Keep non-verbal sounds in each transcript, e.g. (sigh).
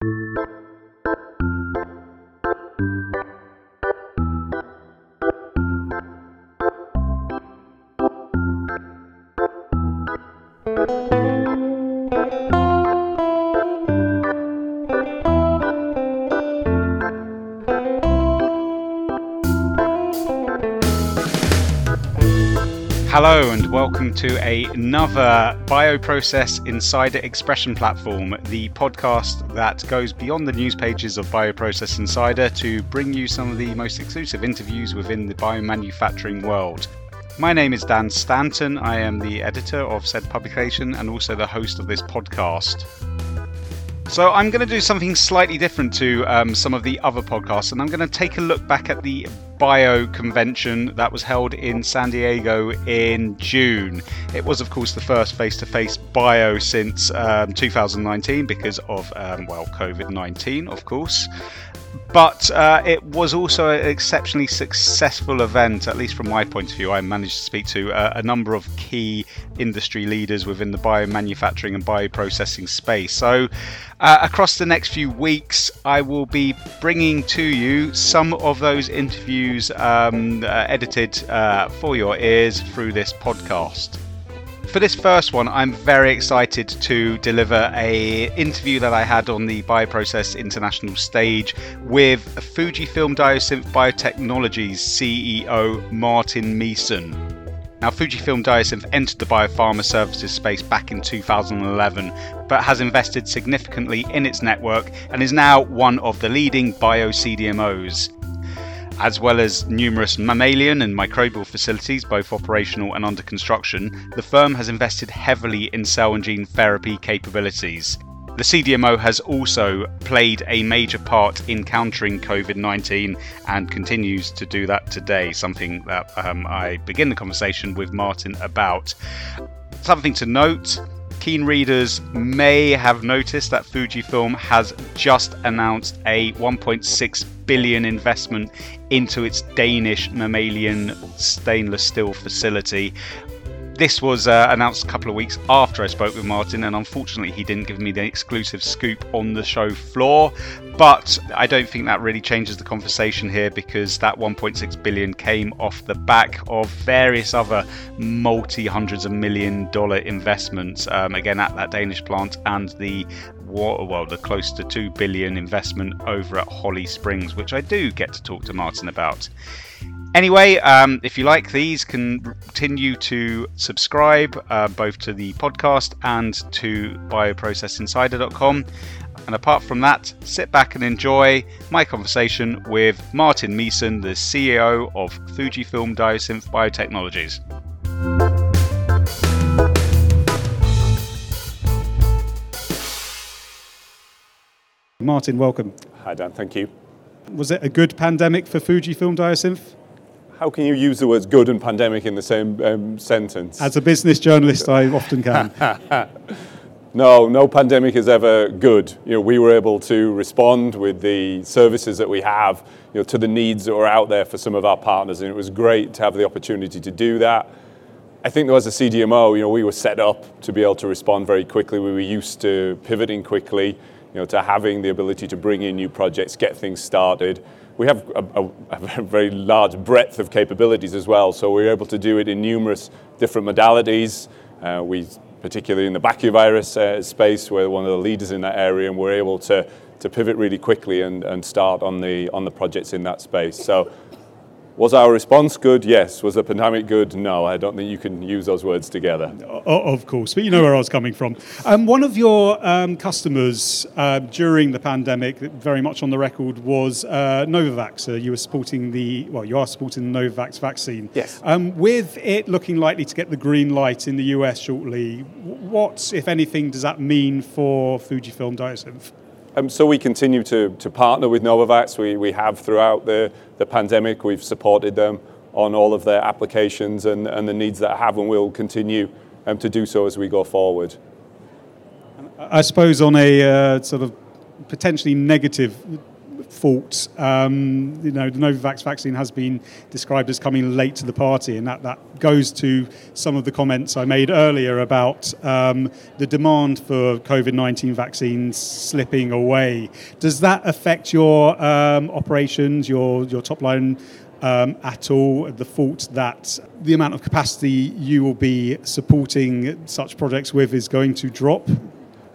Música Hello and welcome to another Bioprocess Insider Expression Platform, the podcast that goes beyond the news pages of Bioprocess Insider to bring you some of the most exclusive interviews within the biomanufacturing world. My name is Dan Stanton. I am the editor of said publication and also the host of this podcast. So, I'm going to do something slightly different to um, some of the other podcasts, and I'm going to take a look back at the Bio convention that was held in San Diego in June. It was, of course, the first face to face bio since um, 2019 because of, um, well, COVID 19, of course. But uh, it was also an exceptionally successful event, at least from my point of view. I managed to speak to uh, a number of key industry leaders within the biomanufacturing and bioprocessing space. So, uh, across the next few weeks, I will be bringing to you some of those interviews um, uh, edited uh, for your ears through this podcast. For this first one, I'm very excited to deliver a interview that I had on the Bioprocess International stage with Fujifilm Diosynth Biotechnologies CEO Martin Meeson. Now, Fujifilm Diosynth entered the biopharma services space back in 2011, but has invested significantly in its network and is now one of the leading bio CDMOs as well as numerous mammalian and microbial facilities, both operational and under construction, the firm has invested heavily in cell and gene therapy capabilities. The CDMO has also played a major part in countering COVID 19 and continues to do that today, something that um, I begin the conversation with Martin about. Something to note keen readers may have noticed that Fujifilm has just announced a 1.6 billion investment into its Danish mammalian stainless steel facility. This was uh, announced a couple of weeks after I spoke with Martin, and unfortunately, he didn't give me the exclusive scoop on the show floor. But I don't think that really changes the conversation here because that 1.6 billion came off the back of various other multi hundreds of million dollar investments, um, again at that Danish plant and the well, the close to 2 billion investment over at Holly Springs, which I do get to talk to Martin about. Anyway, um, if you like these, continue to subscribe uh, both to the podcast and to bioprocessinsider.com. And apart from that, sit back and enjoy my conversation with Martin Meeson, the CEO of Fujifilm Diosynth Biotechnologies. Martin, welcome. Hi, Dan. Thank you. Was it a good pandemic for Fujifilm Diosynth? How can you use the words good and pandemic in the same um, sentence? As a business journalist, I often can. (laughs) no, no pandemic is ever good. You know, we were able to respond with the services that we have you know, to the needs that were out there for some of our partners, and it was great to have the opportunity to do that. I think as a CDMO, you know, we were set up to be able to respond very quickly. We were used to pivoting quickly, you know, to having the ability to bring in new projects, get things started we have a, a, a, (laughs) very large breadth of capabilities as well. So we're able to do it in numerous different modalities. Uh, we, particularly in the baculovirus uh, space, we're one of the leaders in that area, and we're able to, to pivot really quickly and, and start on the, on the projects in that space. So was our response good? Yes. Was the pandemic good? No. I don't think you can use those words together. Of course, but you know where I was coming from. Um, one of your um, customers uh, during the pandemic, very much on the record, was uh, Novavax. Uh, you were supporting the, well, you are supporting the Novavax vaccine. Yes. Um, with it looking likely to get the green light in the US shortly, what, if anything, does that mean for Fujifilm Diosynth? Um, so we continue to, partner with Novavax. We, have throughout the, pandemic. We've supported them on all of their applications and, and the needs that have, and we'll continue um, to do so as we go forward. I suppose on a uh, sort of potentially negative fault. Um, you know, the Novavax vaccine has been described as coming late to the party, and that, that goes to some of the comments I made earlier about um, the demand for COVID 19 vaccines slipping away. Does that affect your um, operations, your, your top line? Um, at all the thought that the amount of capacity you will be supporting such projects with is going to drop?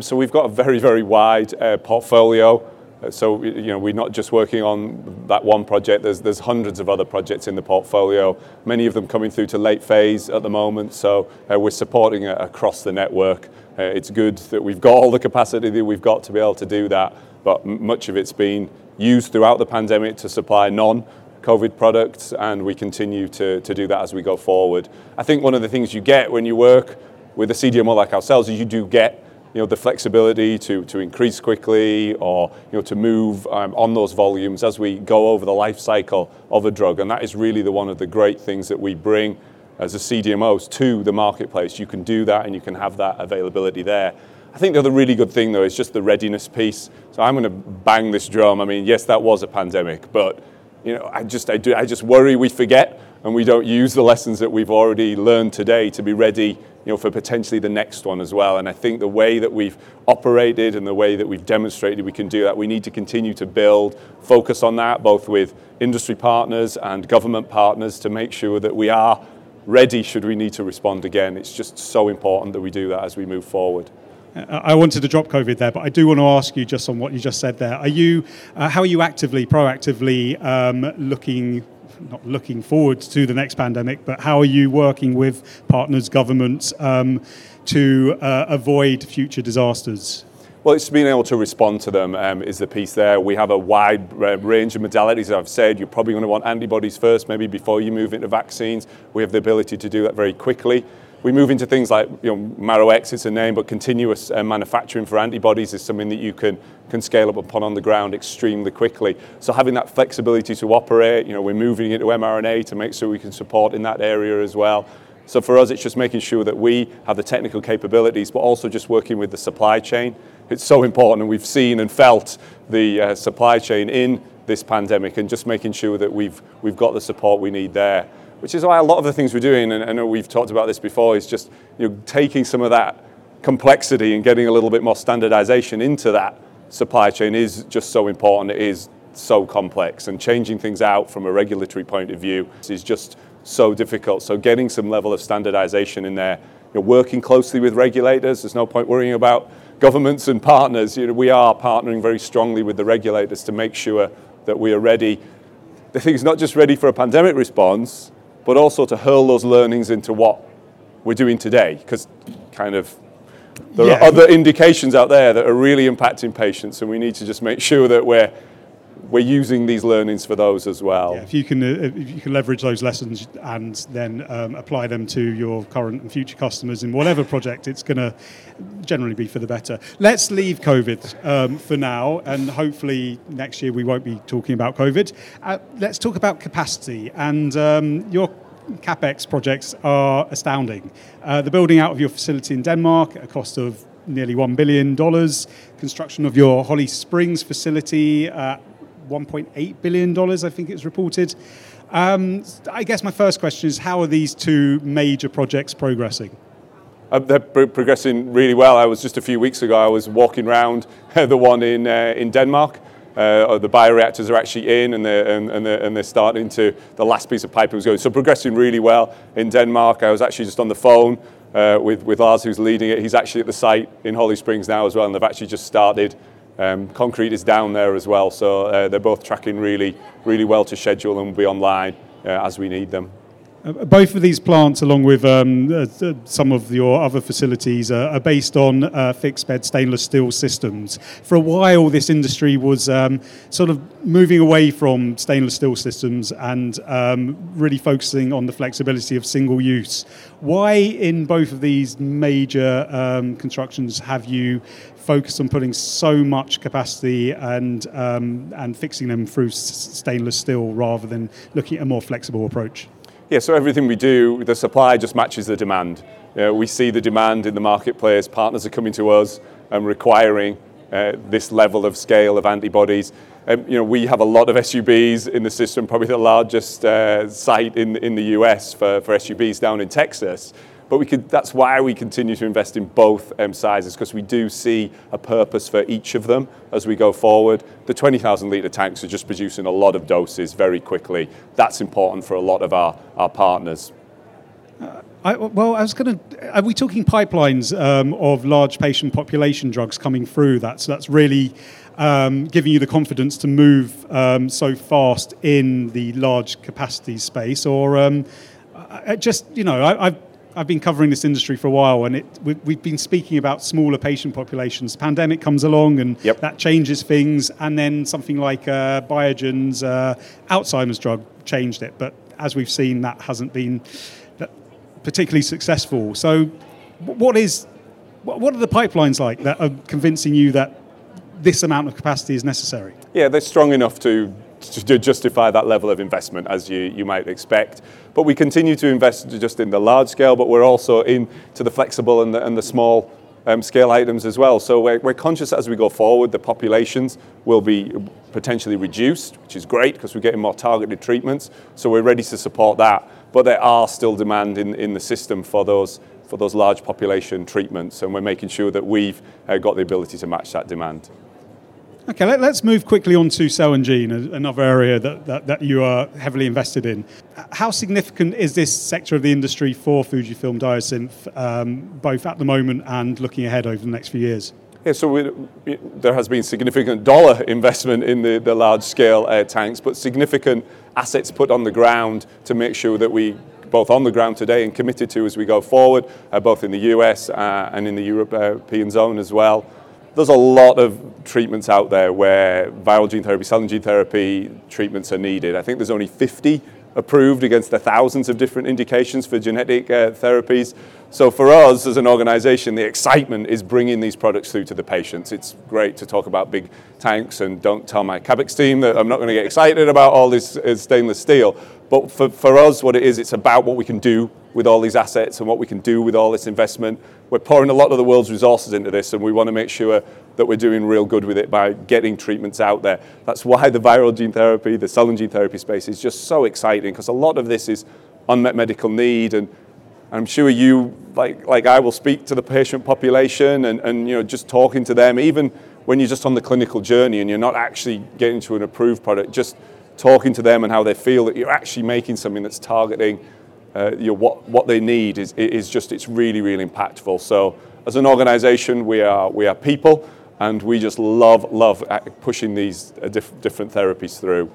So we've got a very, very wide uh, portfolio. So you know, we're not just working on that one project. There's there's hundreds of other projects in the portfolio. Many of them coming through to late phase at the moment. So uh, we're supporting it across the network. Uh, it's good that we've got all the capacity that we've got to be able to do that. But m- much of it's been used throughout the pandemic to supply non COVID products, and we continue to, to do that as we go forward. I think one of the things you get when you work with a CDMO like ourselves is you do get you know, the flexibility to, to increase quickly or you know, to move um, on those volumes as we go over the life cycle of a drug. And that is really the, one of the great things that we bring as a CDMOs to the marketplace. You can do that and you can have that availability there. I think the other really good thing though is just the readiness piece. So I'm going to bang this drum. I mean, yes, that was a pandemic, but you know, I just I do I just worry we forget and we don't use the lessons that we've already learned today to be ready you know, for potentially the next one as well. And I think the way that we've operated and the way that we've demonstrated we can do that, we need to continue to build, focus on that, both with industry partners and government partners to make sure that we are ready should we need to respond again. It's just so important that we do that as we move forward. I wanted to drop COVID there, but I do want to ask you just on what you just said there. Are you, uh, how are you actively, proactively um, looking not looking forward to the next pandemic, but how are you working with partners, governments, um, to uh, avoid future disasters? Well, it's being able to respond to them um, is the piece there. We have a wide uh, range of modalities. I've said, you're probably going to want antibodies first, maybe before you move into vaccines. We have the ability to do that very quickly. We move into things like you know, MaruX, it's a name, but continuous uh, manufacturing for antibodies is something that you can, can scale up upon on the ground extremely quickly. So having that flexibility to operate, you know, we're moving into mRNA to make sure we can support in that area as well. So for us, it's just making sure that we have the technical capabilities, but also just working with the supply chain. It's so important, and we've seen and felt the uh, supply chain in this pandemic, and just making sure that we've we've got the support we need there which is why a lot of the things we're doing, and I know we've talked about this before, is just you know, taking some of that complexity and getting a little bit more standardization into that supply chain is just so important. It is so complex, and changing things out from a regulatory point of view is just so difficult. So getting some level of standardization in there, you know, working closely with regulators. There's no point worrying about governments and partners. You know, we are partnering very strongly with the regulators to make sure that we are ready. The thing is not just ready for a pandemic response, but also to hurl those learnings into what we're doing today, because kind of there yeah. are other indications out there that are really impacting patients, and we need to just make sure that we're we're using these learnings for those as well. Yeah, if you can, uh, if you can leverage those lessons and then um, apply them to your current and future customers in whatever project, it's going to generally be for the better. Let's leave COVID um, for now, and hopefully next year we won't be talking about COVID. Uh, let's talk about capacity and um, your capex projects are astounding. Uh, the building out of your facility in Denmark at a cost of nearly $1 billion, construction of your Holly Springs facility uh, $1.8 billion, I think it's reported. Um, I guess my first question is how are these two major projects progressing? Uh, they're pro- progressing really well. I was just a few weeks ago, I was walking around (laughs) the one in, uh, in Denmark. Uh, the bioreactors are actually in and they're, and, and, they're, and they're starting to, the last piece of piping was going. So progressing really well in Denmark. I was actually just on the phone uh, with, with Lars, who's leading it. He's actually at the site in Holly Springs now as well, and they've actually just started um, concrete is down there as well, so uh, they're both tracking really, really well to schedule and will be online uh, as we need them. Uh, both of these plants, along with um, uh, some of your other facilities, uh, are based on uh, fixed bed stainless steel systems. For a while, this industry was um, sort of moving away from stainless steel systems and um, really focusing on the flexibility of single use. Why, in both of these major um, constructions, have you focused on putting so much capacity and um, and fixing them through stainless steel rather than looking at a more flexible approach? Yeah, so everything we do, the supply just matches the demand. We see the demand in the marketplace. Partners are coming to us and requiring uh, this level of scale of antibodies. Um, you know, we have a lot of SUBs in the system, probably the largest uh, site in, in the US for, for SUBs down in Texas. But we could, that's why we continue to invest in both um, sizes, because we do see a purpose for each of them as we go forward. The 20,000 litre tanks are just producing a lot of doses very quickly. That's important for a lot of our, our partners. I, well, I was going to. Are we talking pipelines um, of large patient population drugs coming through? That's that's really um, giving you the confidence to move um, so fast in the large capacity space, or um, just you know, I, have I've been covering this industry for a while, and it, we, have been speaking about smaller patient populations. Pandemic comes along, and yep. that changes things. And then something like uh, Biogen's uh, Alzheimer's drug changed it, but as we've seen, that hasn't been particularly successful. So, what is what are the pipelines like that are convincing you that this amount of capacity is necessary? Yeah, they're strong enough to to justify that level of investment as you, you might expect. But we continue to invest just in the large scale, but we're also into the flexible and the, and the small um, scale items as well. So we're, we're conscious as we go forward, the populations will be potentially reduced, which is great because we're getting more targeted treatments. So we're ready to support that but there are still demand in, in the system for those for those large population treatments, and we're making sure that we've uh, got the ability to match that demand. Okay, let, us move quickly on to cell and gene, another area that, that, that, you are heavily invested in. How significant is this sector of the industry for Fujifilm Diosynth, um, both at the moment and looking ahead over the next few years? Yeah, so we, there has been significant dollar (laughs) investment in the, the large scale uh, tanks, but significant assets put on the ground to make sure that we both on the ground today and committed to as we go forward, uh, both in the US uh, and in the European zone as well. There's a lot of treatments out there where viral gene therapy, cell and gene therapy treatments are needed. I think there's only 50 approved against the thousands of different indications for genetic uh, therapies. So for us as an organization, the excitement is bringing these products through to the patients. It's great to talk about big tanks and don't tell my Capex team that I'm not going to get excited about all this uh, stainless steel. But for, for us, what it is, it's about what we can do with all these assets and what we can do with all this investment. We're pouring a lot of the world's resources into this and we want to make sure that we're doing real good with it by getting treatments out there. That's why the viral gene therapy, the cell and gene therapy space is just so exciting because a lot of this is unmet medical need and I'm sure you, like, like I, will speak to the patient population and, and you know, just talking to them, even when you're just on the clinical journey and you're not actually getting to an approved product, just talking to them and how they feel that you're actually making something that's targeting uh, you know, what, what they need is, is just, it's really, really impactful. So as an organization, we are, we are people and we just love, love pushing these uh, diff- different therapies through.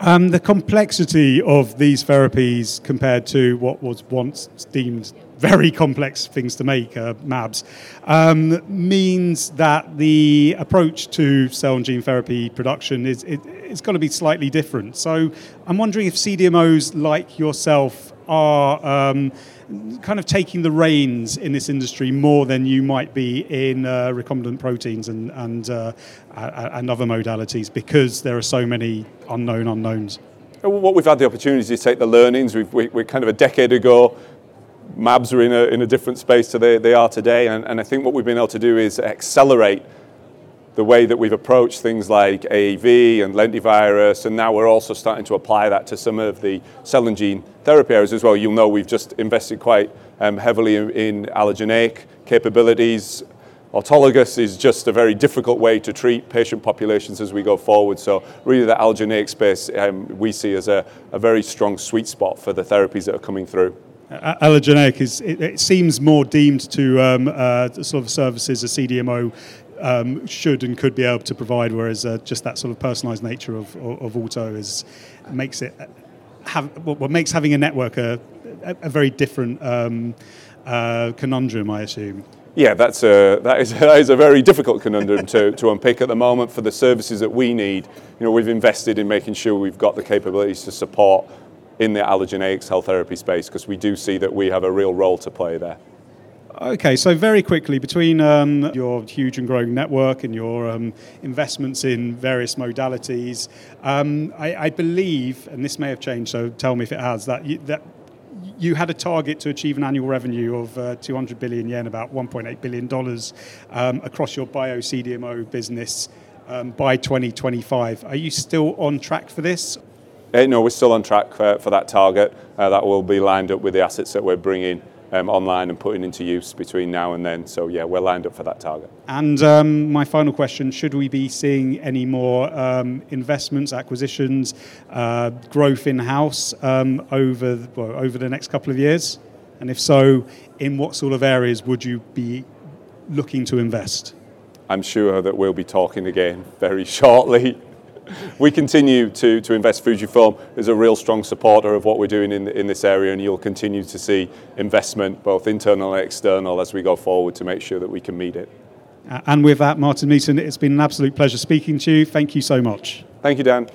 Um, the complexity of these therapies compared to what was once deemed very complex things to make, uh, MABs, um, means that the approach to cell and gene therapy production is it, it's going to be slightly different. So I'm wondering if CDMOs like yourself are um, kind of taking the reins in this industry more than you might be in uh, recombinant proteins and and, uh, and other modalities because there are so many unknown unknowns. What we've had the opportunity to take the learnings. We've, we, we kind of a decade ago, MABs were in a, in a different space to they, they are today, and, and I think what we've been able to do is accelerate the way that we've approached things like AAV and lentivirus, and now we're also starting to apply that to some of the cell and gene therapy areas as well. You'll know we've just invested quite um, heavily in, in allogeneic capabilities. Autologous is just a very difficult way to treat patient populations as we go forward. So really the allogeneic space um, we see as a, a very strong sweet spot for the therapies that are coming through. Allogeneic is it, it, seems more deemed to um, uh, sort of services a CDMO um, should and could be able to provide, whereas uh, just that sort of personalised nature of, of, of, auto is makes it have what makes having a network a, a, very different um, uh, conundrum, I assume. Yeah, that's a, that, is, (laughs) that is a very difficult conundrum to, to unpick at the moment for the services that we need. You know, we've invested in making sure we've got the capabilities to support in the allogeneic cell therapy space because we do see that we have a real role to play there. Okay, so very quickly, between um, your huge and growing network and your um, investments in various modalities, um, I, I, believe, and this may have changed, so tell me if it has, that you, that you had a target to achieve an annual revenue of uh, 200 billion yen, about 1.8 billion dollars, um, across your bio CDMO business um, by 2025. Are you still on track for this? Uh, no, we're still on track for, for that target. Uh, that will be lined up with the assets that we're bringing um, online and putting into use between now and then. So yeah, we're lined up for that target. And um, my final question: Should we be seeing any more um, investments, acquisitions, uh, growth in house um, over the, well, over the next couple of years? And if so, in what sort of areas would you be looking to invest? I'm sure that we'll be talking again very (laughs) shortly we continue to, to invest. Fujifilm is a real strong supporter of what we're doing in, in this area, and you'll continue to see investment, both internal and external, as we go forward to make sure that we can meet it. And with that, Martin Meeson, it's been an absolute pleasure speaking to you. Thank you so much. Thank you, Dan.